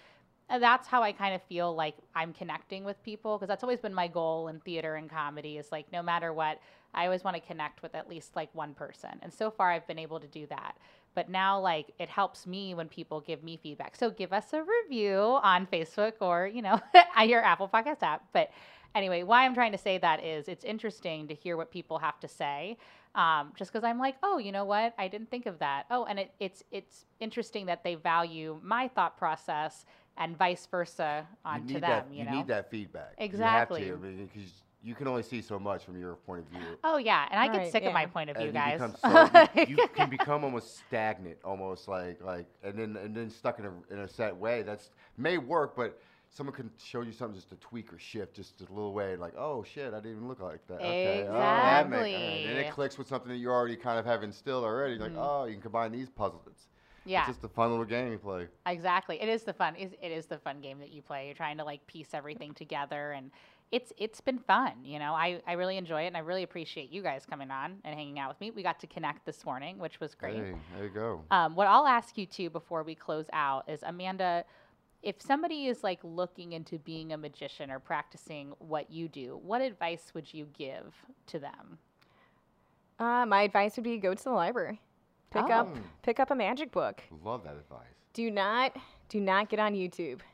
that's how I kind of feel like I'm connecting with people because that's always been my goal in theater and comedy is like no matter what, I always want to connect with at least like one person. And so far I've been able to do that. But now like it helps me when people give me feedback. So give us a review on Facebook or, you know, your Apple Podcast app. But anyway, why I'm trying to say that is it's interesting to hear what people have to say. Um, just because I'm like, oh, you know what? I didn't think of that. Oh, and it, it's it's interesting that they value my thought process and vice versa onto you them. that. you You know. need that feedback. Exactly. You have to because you can only see so much from your point of view. Oh yeah, and I get Right, sick of my point of view, and guys. You, so, you, you can become almost stagnant, almost like like, and then and then stuck in a in a set way. That's may work, but someone can show you something just to tweak or shift just a little way, like oh shit, I didn't even look like that. Okay, oh, that make- Exactly. and it clicks with something that you already kind of have instilled already. Like mm. oh, you can combine these puzzles. It's, yeah, it's just a fun little game you play. exactly. It is the fun. It it is the fun game that you play. You're trying to like piece everything together, and it's it's been fun. You know, I I really enjoy it, and I really appreciate you guys coming on and hanging out with me. We got to connect this morning, which was great. Hey, there you go. Um, what I'll ask you to before we close out is Amanda, if somebody is like looking into being a magician or practicing what you do, what advice would you give to them? Uh, my advice would be go to the library, pick up Oh. pick up a magic book. Love that advice. Do not do not get on YouTube.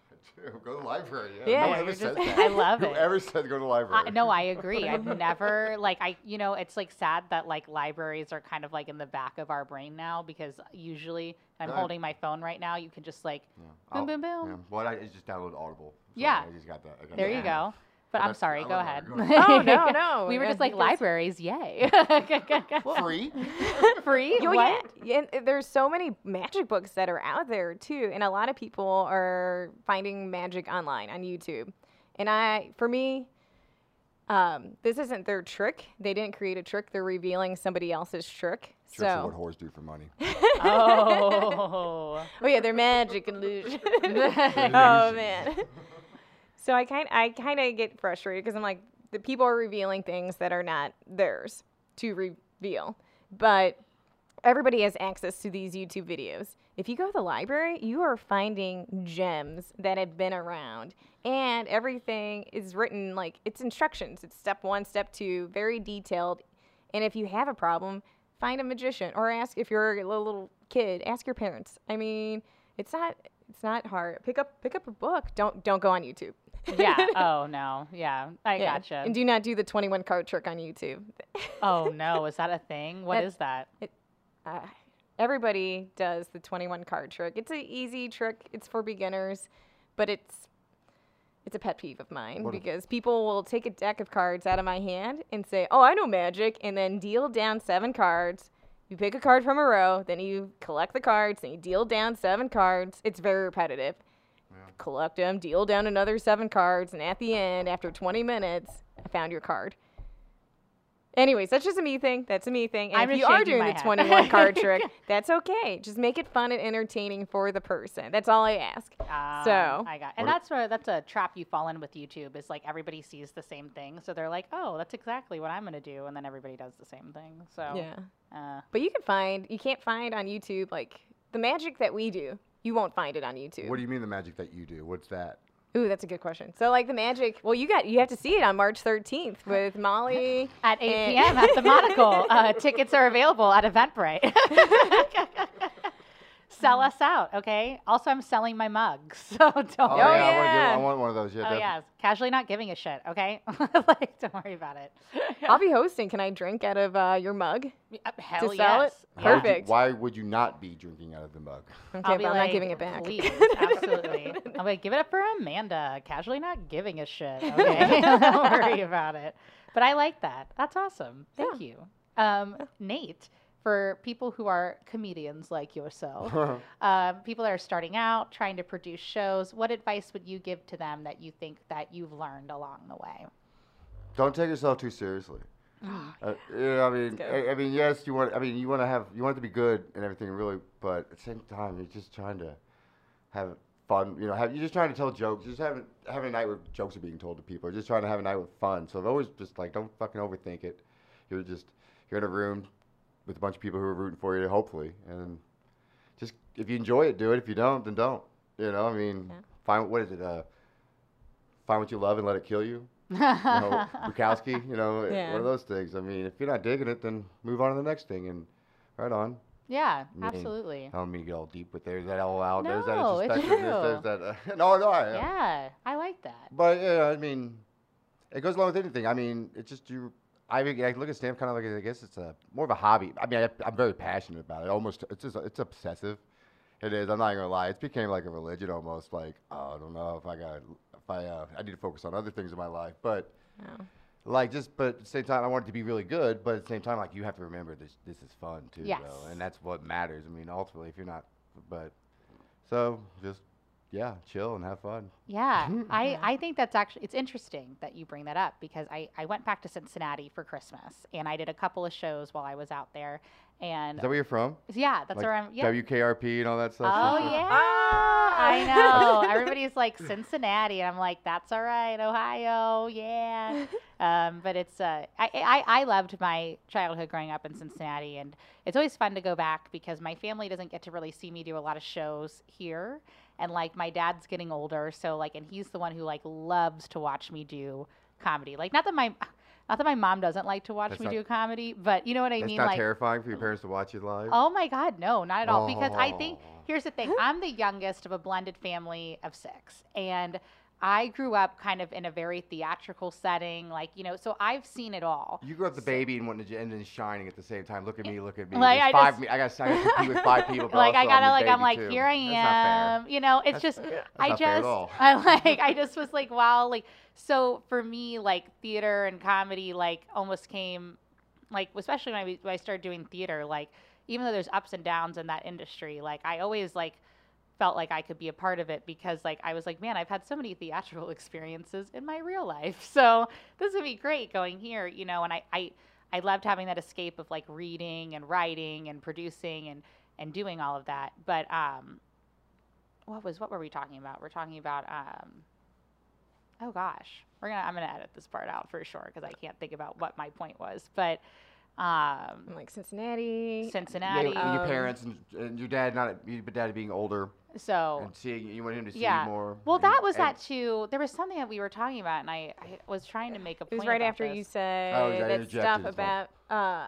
Go to the library. Yeah. Yeah, no one you're ever says just- that. I love it. Whoever said go to the library? I, no, I agree. I've never like I you know it's like sad that like libraries are kind of like in the back of our brain now because usually I'm Right. holding my phone right now. You can just like Yeah. boom I'll- boom boom. Yeah. Well, I just download Audible. so Yeah. I just got that. I got There that. you go. But But I'm sorry. Go ahead. that. Go Oh, no, no, we were yeah, just like because- libraries. Yay. Free. Free. Yo, what? yeah, yeah, and there's so many magic books that are out there too, and a lot of people are finding magic online on YouTube. And I, for me, um, this isn't their trick. They didn't create a trick. They're revealing somebody else's trick. Sure, so what so, whores do for money. Oh. oh yeah, they're magic illusion. oh man. So I kind, I kind of get frustrated because I'm like, the people are revealing things that are not theirs to reveal, but everybody has access to these YouTube videos. If you go to the library, you are finding gems that have been around, and everything is written like it's instructions. It's step one, step two, very detailed. And if you have a problem, find a magician or ask if you're a little, kid, ask your parents. I mean, it's not it's not hard. Pick up pick up a book. Don't don't go on YouTube. Yeah. Oh no. Yeah. I Yeah. gotcha. And do not do the 21 card trick on YouTube. oh no. Is that a thing? What That- is that? uh, everybody does the 21 card trick. It's an easy trick. It's for beginners, but it's it's a pet peeve of mine What if- because people will take a deck of cards out of my hand and say, "Oh, I know magic," and then deal down seven cards. You pick a card from a row, then you collect the cards, and you deal down seven cards. It's very repetitive. Collect them, deal down another seven cards, and at the end, after 20 minutes, I found your card. Anyways, that's just a me thing. That's a me thing. And I'm if you are doing the head. 21 card trick, that's okay. Just make it fun and entertaining for the person. That's all I ask. Um, So- I got, and that's where that's a trap you fall in with YouTube. Is like everybody sees the same thing, so they're like, "Oh, that's exactly what I'm gonna do," and then everybody does the same thing. So Yeah. uh, But you can find, you can't find on YouTube like the magic that we do. You won't find it on YouTube. What do you mean the magic that you do? What's that? Ooh, that's a good question. So like the magic, well, you got you have to see it on March 13th with Mollie at 8 p.m. at the Monocle, uh, tickets are available at Eventbrite. Sell us out, okay? Also, I'm selling my mugs, so don't. Oh, worry. yeah, I, wanna yeah. get, I want one of those. Yeah, Oh definitely. yeah, casually not giving a shit, okay? like, don't worry about it. I'll be hosting. Can I drink out of uh, your mug? Uh, Hell to sell it? yes. Why would you- Perfect. why would you not be drinking out of the mug? Okay, I'll but be I'm like, not giving it back. Please, absolutely. I'm like, give it up for Amanda. Casually not giving a shit. Okay, don't worry about it. But I like that. That's awesome. Thank you, um, Nate. For people who are comedians like yourself, um, people that are starting out, trying to produce shows, what advice would you give to them that you think that you've learned along the way? Don't take yourself too seriously. Uh, you know, I mean. I, I mean, yes, you want. I mean, you want to have, you want it to be good and everything, really. But at the same time, you're just trying to have fun. You know, have you're just trying to tell jokes. Just having having a night where jokes are being told to people. Or just trying to have a night with fun. So always just like, don't fucking overthink it. You're just you're in a room with a bunch of people who are rooting for you, hopefully, and just if you enjoy it, do it. If you don't, then don't. You know, I mean, Yeah. find what is it? Uh, find what you love and let it kill you you know, Bukowski, you know, Yeah. one of those things. I mean, if you're not digging it, then move on to the next thing and right on. yeah, I mean, absolutely. I don't mean to get all deep with there's that all out. there's that No, it's. There's that. Uh, no, no, I, Yeah, I like that. But yeah, I mean, it goes along with anything. I mean, it's just you. I, mean, I look at stamp kind of like I guess it's a more of a hobby. I mean, I, I'm very passionate about it. Almost, it's just it's obsessive. It is. I'm not gonna lie. It's became like a religion almost. Like oh, I don't know if I got if I uh, I need to focus on other things in my life, but. Oh. Like just, but at the same time, I want it to be really good. But at the same time, like you have to remember this. This is fun too, Yes. though, and that's what matters. I mean, ultimately, if you're not, but so just yeah, chill and have fun. Yeah, I, I think that's actually it's interesting that you bring that up because I, I went back to Cincinnati for Christmas and I did a couple of shows while I was out there and Is that where you're from? yeah that's like where I'm yeah WKRP and all that stuff. oh yeah Ah, I know. Everybody's like Cincinnati, and I'm like, that's all right, Ohio, yeah. Um, but it's uh, I, I I loved my childhood growing up in Cincinnati, and it's always fun to go back because my family doesn't get to really see me do a lot of shows here, and like my dad's getting older, so like, and he's the one who like loves to watch me do comedy. Like, not that my not that my mom doesn't like to watch That's me not- do comedy, but you know what I mean. not like, terrifying for your parents to watch you live. Oh my God, no, not at all. Because I think Oh. here's the thing: I'm the youngest of a blended family of six, and I grew up kind of in a very theatrical setting, like you know. So I've seen it all. You grew up the baby and wanting to, and then shining at the same time. Look at me, look at me. Like, There's I five just-. I got to compete with five people. Like I gotta I'm like I'm like too. here I That's not fair. am. You know, it's That's- just I not fair at just. I like I just was like wow like so for me like theater and comedy like almost came like especially when I, when I started doing theater like even though there's ups and downs in that industry like I always like felt like I could be a part of it because like I was like man I've had so many theatrical experiences in my real life. So this would be great going here you know and I I I loved having that escape of like reading and writing and producing and and doing all of that. But um what was what were we talking about? We're talking about um oh gosh we're gonna i'm gonna edit this part out for sure because i can't think about what my point was. But um I'm like Cincinnati. cincinnati Yeah, and your Um, parents and, and your dad not your dad being older so and seeing you want him to see yeah. you more. well and- that was that too there was something that we were talking about and i, I was trying to make a It was right about after you said Oh, that stuff about. Uh,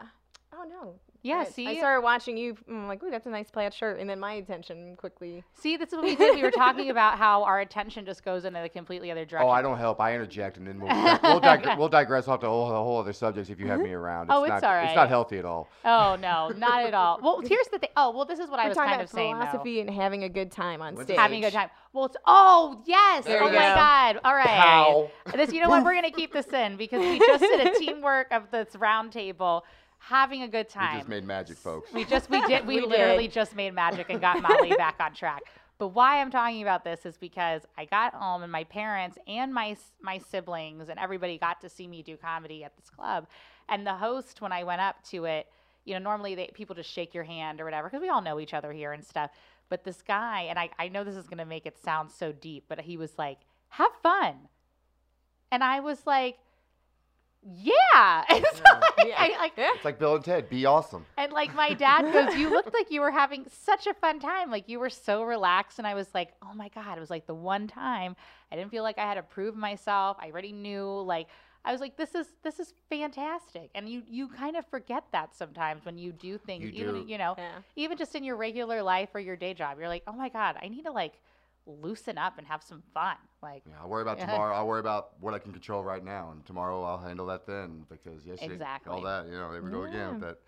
oh no. Yeah I- see I started watching you. I'm like, ooh, that's a nice plaid shirt, and then my attention quickly. see this is what we did we were talking about how our attention just goes in a completely other direction Oh, I don't help. I interject, and then we'll we'll, dig- we'll digress off to whole, the whole other subjects if you have me mm-hmm. around. Oh, it's not, all It's not healthy at all. oh no not at all well here's the thing oh well this is what i We're was kind about of saying though. philosophy and having a good time on What's stage. having a good time. Well, it's oh yes, There oh my go. god, all right. Pow. This, you know what? We're gonna keep this in because we just did a teamwork of this round table, having a good time. We just made magic, folks. We just we did we, We literally did. just made magic and got Mollie back on track. But why I'm talking about this is because I got home and my parents and my my siblings and everybody got to see me do comedy at this club. And the host, when I went up to it, you know, normally they, people just shake your hand or whatever because we all know each other here and stuff. But this guy, and I, I know this is gonna make it sound so deep, but he was like, "Have fun," and I was like, "Yeah." And so, like, Yeah. I, like, It's like Bill and Ted. Be awesome. and like my dad goes, You looked like you were having such a fun time. Like you were so relaxed. And I was like, Oh my God. It was like the one time I didn't feel like I had to prove myself. I already knew like I was like, this is this is fantastic. And you you kind of forget that sometimes when you do things, You even do. you know, Yeah. even just in your regular life or your day job. You're like, Oh my God, I need to like loosen up and have some fun. Like Yeah, I'll worry about tomorrow. I'll worry about what I can control right now, and tomorrow I'll handle that then. Because yes, Exactly. all that. You know, there we go again Yeah. with that.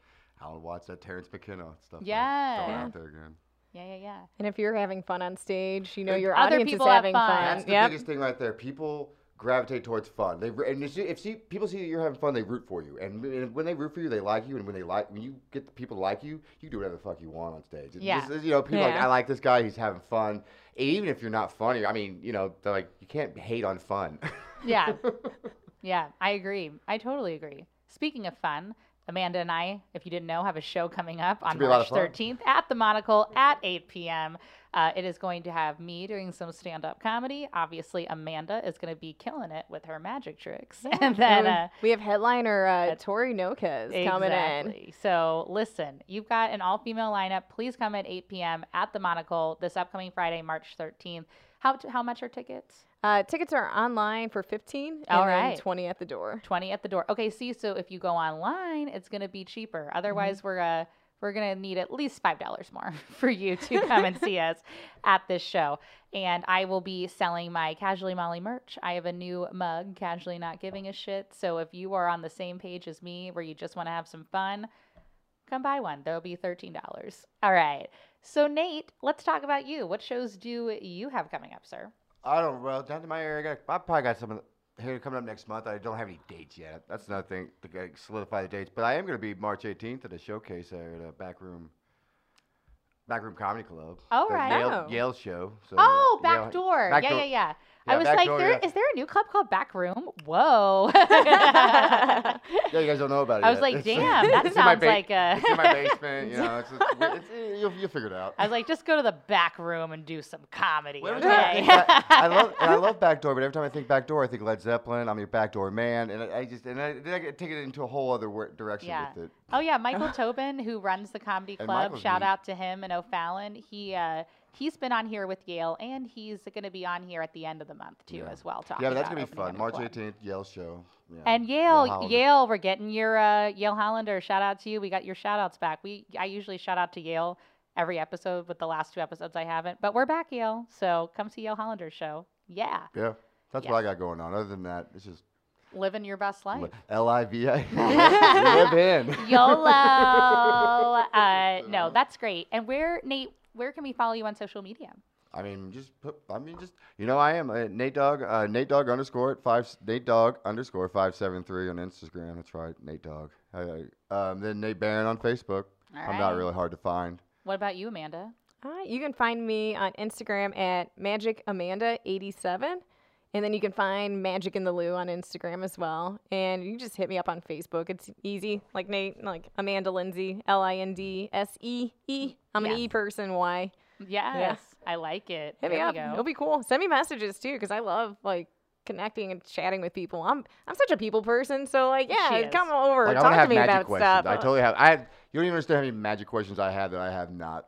I'll watch that Terence McKenna stuff. I'm Yeah. throwing Yeah. out there again. yeah, yeah, yeah. And if you're having fun on stage, you know And your other audience is people have having fun. fun. That's the yep. biggest thing right there. People gravitate towards fun. They and see, if see people see that you're having fun, they root for you. And, when- when they root for you, they like you. And when they like, when you get the people to like you, you do whatever the fuck you want on stage. Yeah. this is- you know, people are like I like this guy. He's having fun. And even if you're not funny, I mean, you know, they're like you can't hate on fun. Yeah. yeah, I agree. I totally agree. Speaking of fun, Amanda and I, if you didn't know, have a show coming up on Should be a lot March 13th at the Monocle at 8 p.m. Uh, it is going to have me doing some stand up comedy. Obviously, Amanda is going to be killing it with her magic tricks. And then. we, Uh, we have headliner uh, that's- Tori Nokes coming in. So listen, you've got an all-female lineup. Please come at 8 p.m. at the Monocle this upcoming Friday, March 13th. How how much are tickets? Uh, tickets are online for 15 All and then 20 at the door. 20 at the door. Okay, see, so if you go online, it's going to be cheaper. Otherwise, we're uh we're going to need at least $5 more for you to come and see us at this show. And I will be selling my Casually Mollie merch. I have a new mug, Casually Not Giving a Shit. So if you are on the same page as me where you just want to have some fun, come buy one. There'll be $13. All right. So Nate, let's talk about you. What shows do you have coming up, sir? I don't. Well, down to my area, I, got, I probably got some here coming up next month. I don't have any dates yet. That's another thing to solidify the dates. But I am going to be March 18th at a showcase there at a back room. Backroom Comedy Club. Oh, the right. Yale, Oh. Yale show. So, Oh, Yale- backdoor. Backdoor- Yeah, yeah, yeah. I was like, Backdoor, there is yeah. there a new club called Back Room? Whoa. Yeah, you guys don't know about it. I was yet. like, damn, that it's in my sounds ba- like a- It's in my basement. You know, it's, it's, it's, you'll, you'll figure it out. I was like, just go to the back room and do some comedy. Well, I, okay? back- I love I love backdoor, but every time I think Back Door, I think Led Zeppelin. I'm your Back Door man, and I, I just and I, I take it into a whole other direction Yeah. with it. Oh yeah, Michael Tobin, who runs the comedy club. Shout out to him and O'Fallon. He uh, he's been on here with Yale, and he's going to be on here at the end of the month too, Yeah. as well. Talking Yeah, but that's gonna be fun. March 18th, Yale show. Yeah. And Yale, Hollander. Yale, we're getting your uh, Yale Hollander. Shout out to you. We got your shout outs back. We I usually shout out to Yale every episode, but the last two episodes I haven't. But we're back, Yale. So come see Yale Hollander's show. Yeah, Yeah, that's what I got going on. Other than that, it's just living your best life. L I V I. Live in. YOLO. Uh, no, that's great. And where, Nate, where can we follow you on social media? I mean, just put. I mean, just you know, I am uh, Nate Dog. Uh, Nate Dog underscore at five. Nate Dog underscore five seven three on Instagram. That's right, Nate Dog. I, I, um, then Nate Barron on Facebook. All I'm not really hard to find. What about you, Amanda? Uh, you can find me on Instagram at magicamanda87. And then you can find Magic in the Lou on Instagram as well. And you just hit me up on Facebook. It's easy. Like Nate, like Amanda Lindsey, L I N D S E E. I'm an Yes. E person. Why? Yes, I like it. Hit there me up. go. It'll be cool. Send me messages too, because I love like connecting and chatting with people. I'm I'm such a people person. So like, She yeah, is. come over, Like, talk want to to have me magic about questions. stuff. I totally have. I have, you don't even understand how many magic questions I have that I have not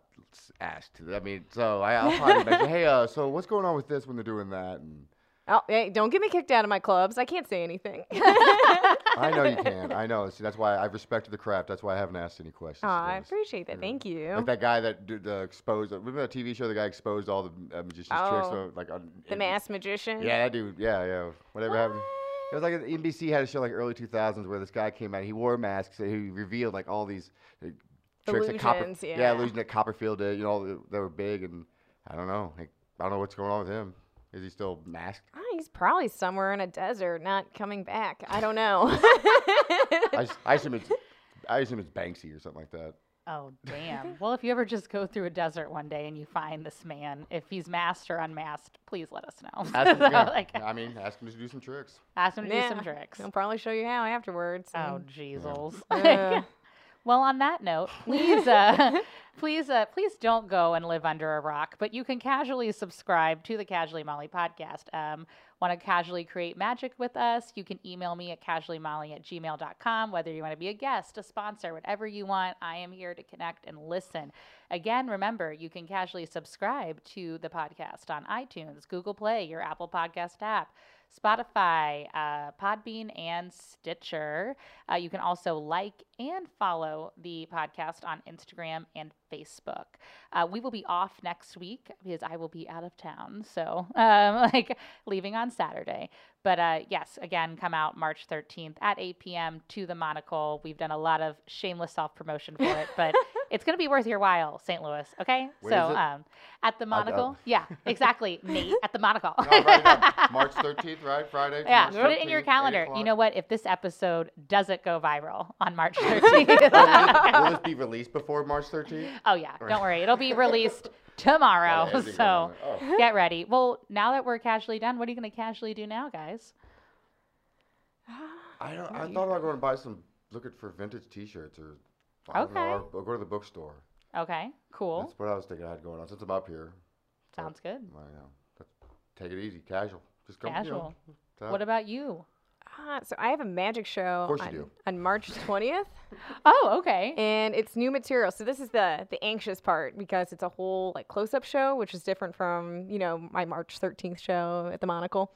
asked. I mean, so I, I'll probably mention, hey, uh, so what's going on with this when they're doing that? And Oh, hey, don't get me kicked out of my clubs. I can't say anything. I know you can. I know. See, that's why I've respected the craft. That's why I haven't asked any questions. Aw, I today. appreciate that. Thank you. Like that guy that did the exposed. Remember that TV show? The guy exposed all the uh, magician's tricks. Oh, So, like on, the in- masked magician. Yeah, that dude. Yeah, yeah. Whatever happened. It was like NBC had a show like early 2000s where this guy came out. He wore masks. mask. So he revealed like all these uh, tricks that Copper, Illusions, yeah, yeah. illusions that Copperfield did. You know, they were big, and I don't know. Like, I don't know what's going on with him. Is he still masked? Ah, he's probably somewhere in a desert, not coming back. I don't know. I, s- I assume it's I assume it's Banksy or something like that. Oh, damn. well, if you ever just go through a desert one day and you find this man, if he's masked or unmasked, please let us know. Ask him, yeah. like, I mean, ask him to do some tricks. ask him to do some tricks. He'll probably show you how afterwards. Oh, and- Jesus. Uh, Well, on that note, please, uh, please, uh, please don't go and live under a rock. But you can casually subscribe to the Casually Mollie podcast. Um, want to casually create magic with us? You can email me at casuallymollie at gmail.com. Whether you want to be a guest, a sponsor, whatever you want, I am here to connect and listen. Again, remember you can casually subscribe to the podcast on iTunes, Google Play, your Apple Podcast app. Spotify, uh, Podbean, and Stitcher. Uh, you can also like and follow the podcast on Instagram and Facebook. Uh, we will be off next week because I will be out of town, so um, like leaving on Saturday. But uh, yes, again, come out March 13th at 8 p.m. to the Monocle. We've done a lot of shameless self promotion for it, but it's going to be worth your while, St. Louis. Okay, Where so is it? um, at the Monocle, yeah, exactly, Nate at the Monocle. No, write. March 13th, right? Friday. Yeah, put it in your calendar. You know what? If this episode doesn't go viral on March Will 13th, will this be released before March 13th? oh yeah, don't worry, it'll be released tomorrow. Oh, so. Oh. get ready. Well, now that we're casually done, what are you going to casually do now, guys? I don't. I thought about going to buy some. Looking for vintage T-shirts or. I know, Okay. or- or go to the bookstore. Okay, cool. That's what I was thinking I had going on since I'm up here. Sounds good. I uh, know. Take it easy, casual. Just come. You Casual. know, What about you? Ah, so I have a magic show course you on, do. on March 20th, Oh, okay. and it's new material. So this is the the anxious part because it's a whole like close up show, which is different from you know my March 13th show at the Monocle.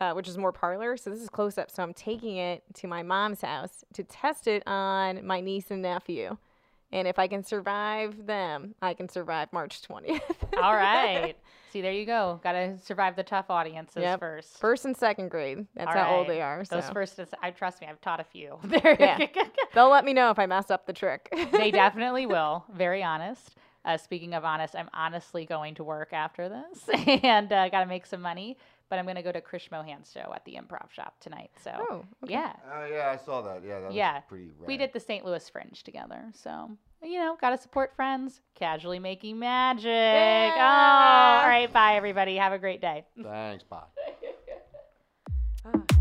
Uh, which is more parlor. So this is close up. So I'm taking it to my mom's house to test it on my niece and nephew. And if I can survive them, I can survive March 20th. All right. See, there you go. Got to survive the tough audiences Yep. first. First and second grade. That's All how old they are. Those first, is, I trust me, I've taught a few. They're- Yeah. They'll let me know if I mess up the trick. they definitely will. Very honest. Uh, speaking of honest, I'm honestly going to work after this and uh, got to make some money. But I'm going to go to Krish Mohan's show at the Improv Shop tonight. So Oh, okay. yeah, Oh yeah, I saw that. Yeah, that Yeah. was pretty. Rad. we did the St. Louis Fringe together. So you know, got to support friends, casually making magic. Yeah. Oh, all right. Bye, everybody. Have a great day. Thanks. Bye.